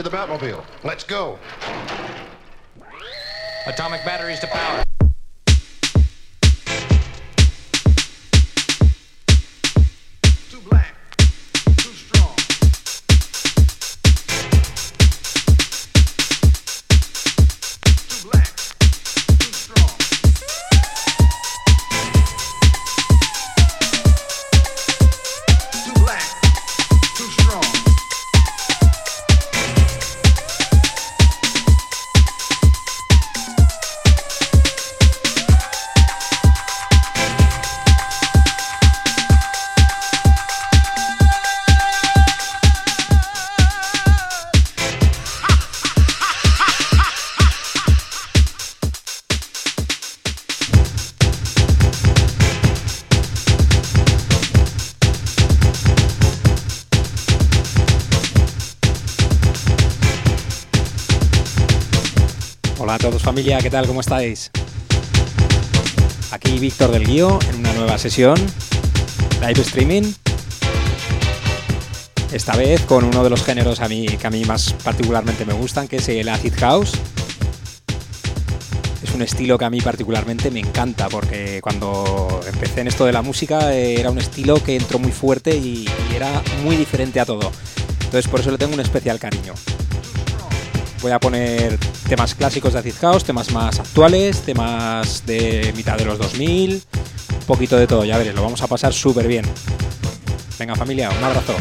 To the Batmobile. Let's go. Atomic batteries to power. ¿Qué tal? ¿Cómo estáis? Aquí Víctor del Guío en una nueva sesión, live streaming. Esta vez con uno de los géneros a mí, que a mí más particularmente me gustan, que es el acid house. Es un estilo que a mí particularmente me encanta porque cuando empecé en esto de la música eh, era un estilo que entró muy fuerte y era muy diferente a todo. Entonces por eso le tengo un especial cariño. Voy a poner temas clásicos de Acid House, temas más actuales, temas de mitad de los 2000, un poquito de todo, ya veréis, lo vamos a pasar súper bien. Venga familia, un abrazo.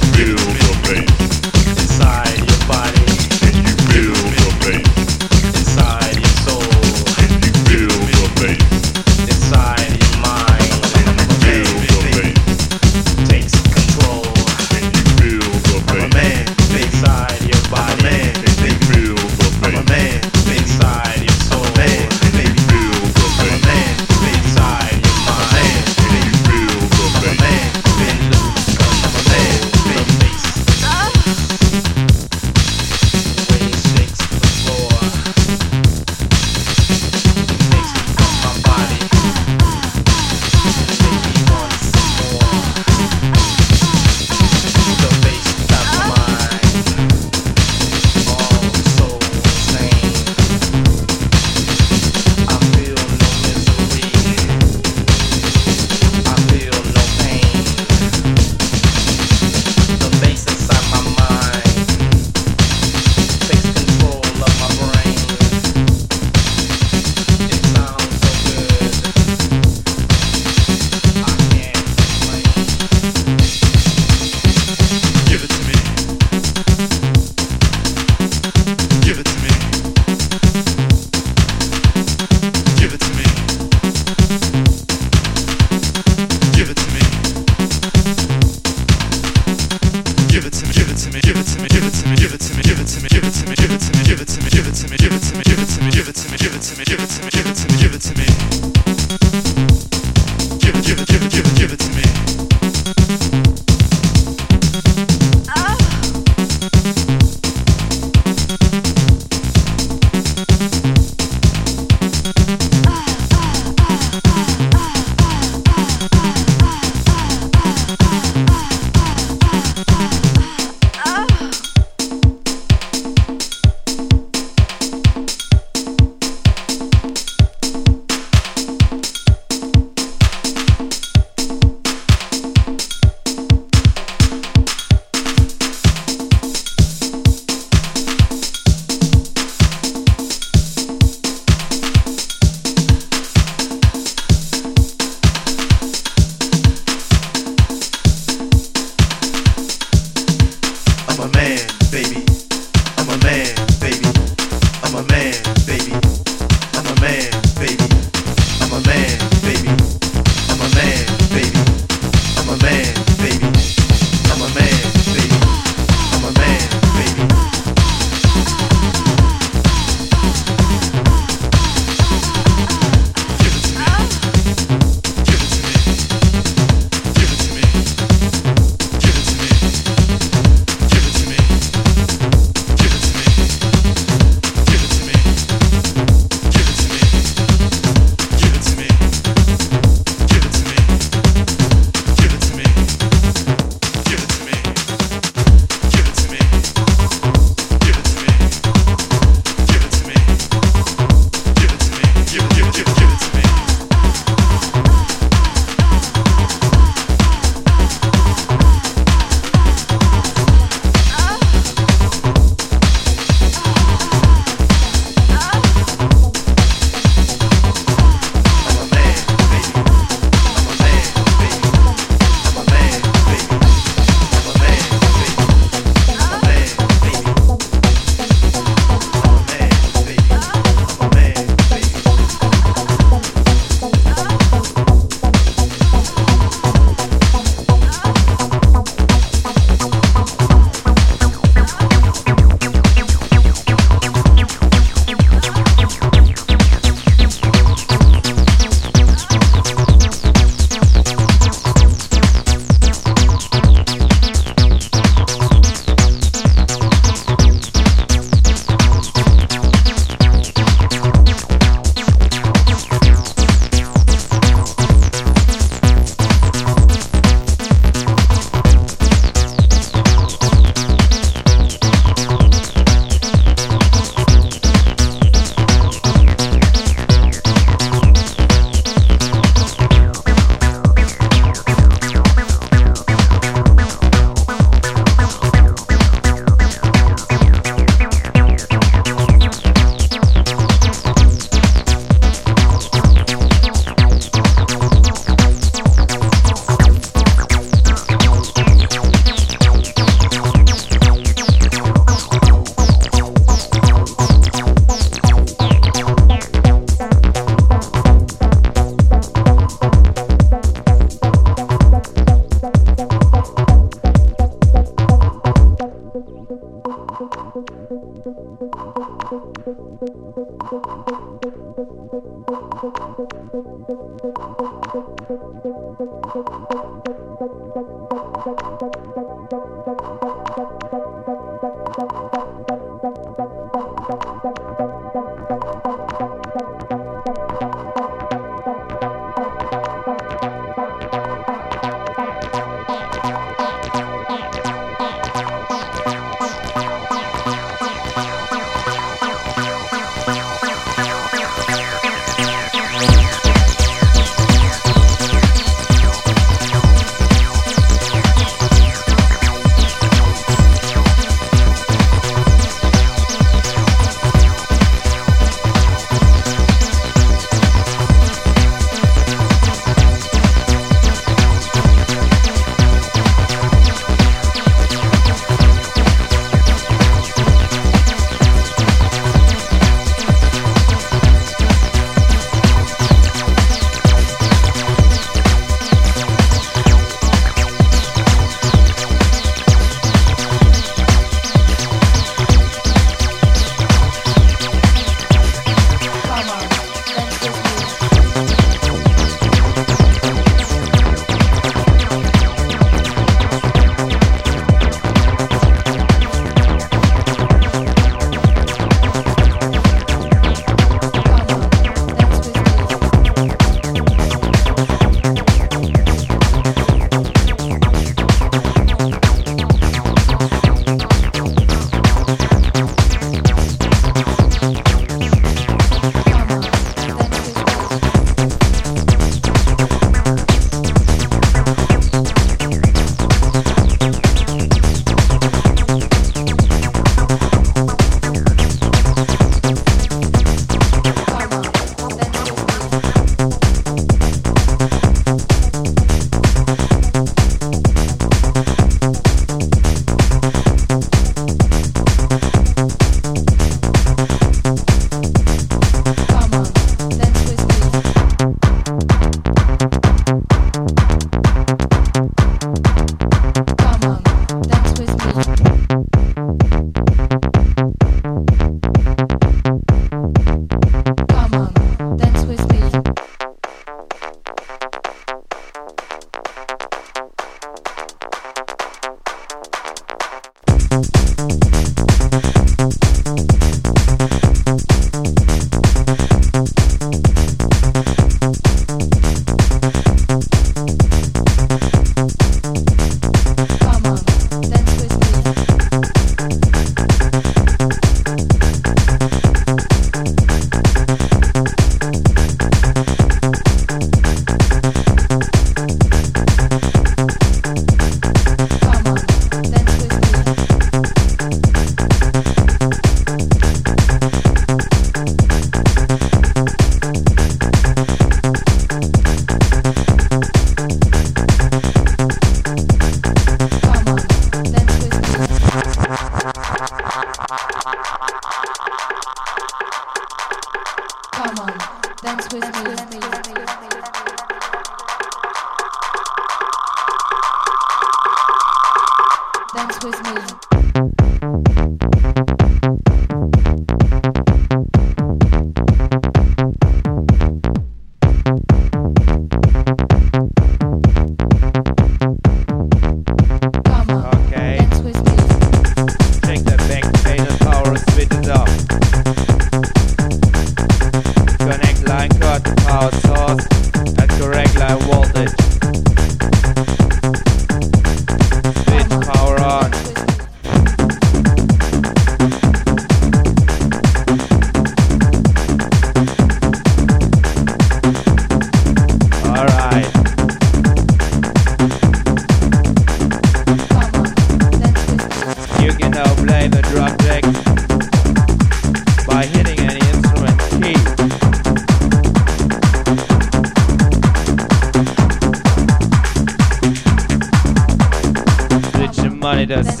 does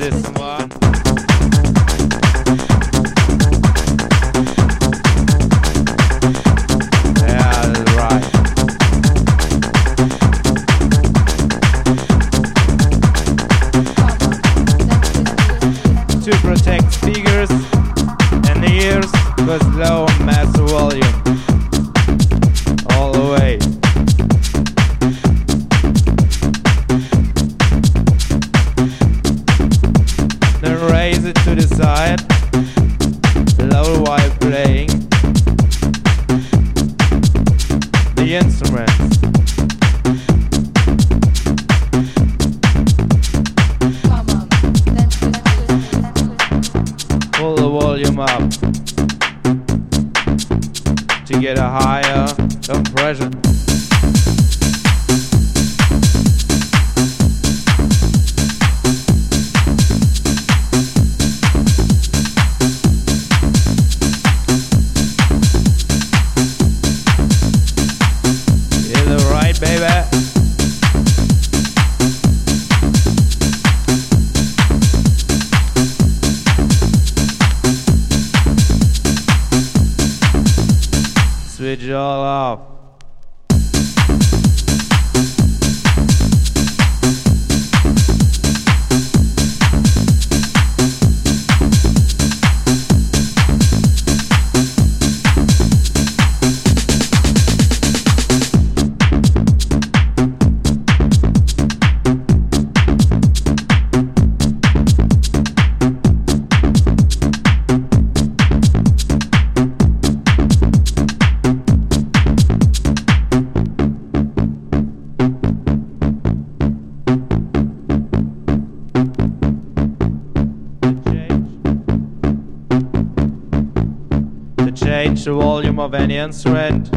change the volume of any instrument.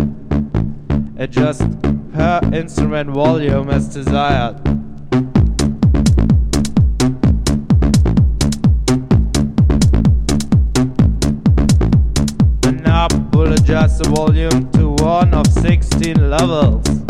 Adjust her instrument volume as desired. The knob will adjust the volume to one of 16 levels.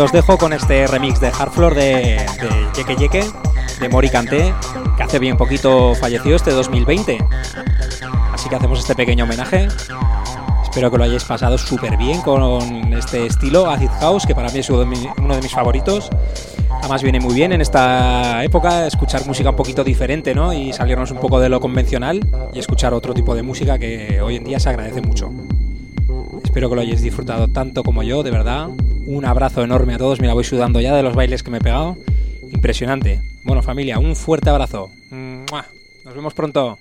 Os dejo con este remix de Hardfloor de, de Yeke Yeke, de Mori Kanté, que hace bien poquito falleció este 2020. Así que hacemos este pequeño homenaje. Espero que lo hayáis pasado súper bien con este estilo Acid House, que para mí es uno de mis favoritos. Además viene muy bien en esta época escuchar música un poquito diferente, ¿no? Y salirnos un poco de lo convencional y escuchar otro tipo de música que hoy en día se agradece mucho. Espero que lo hayáis disfrutado tanto como yo, de verdad. Un abrazo enorme a todos. Mira, voy sudando ya de los bailes que me he pegado. Impresionante. Bueno, familia, un fuerte abrazo. Nos vemos pronto.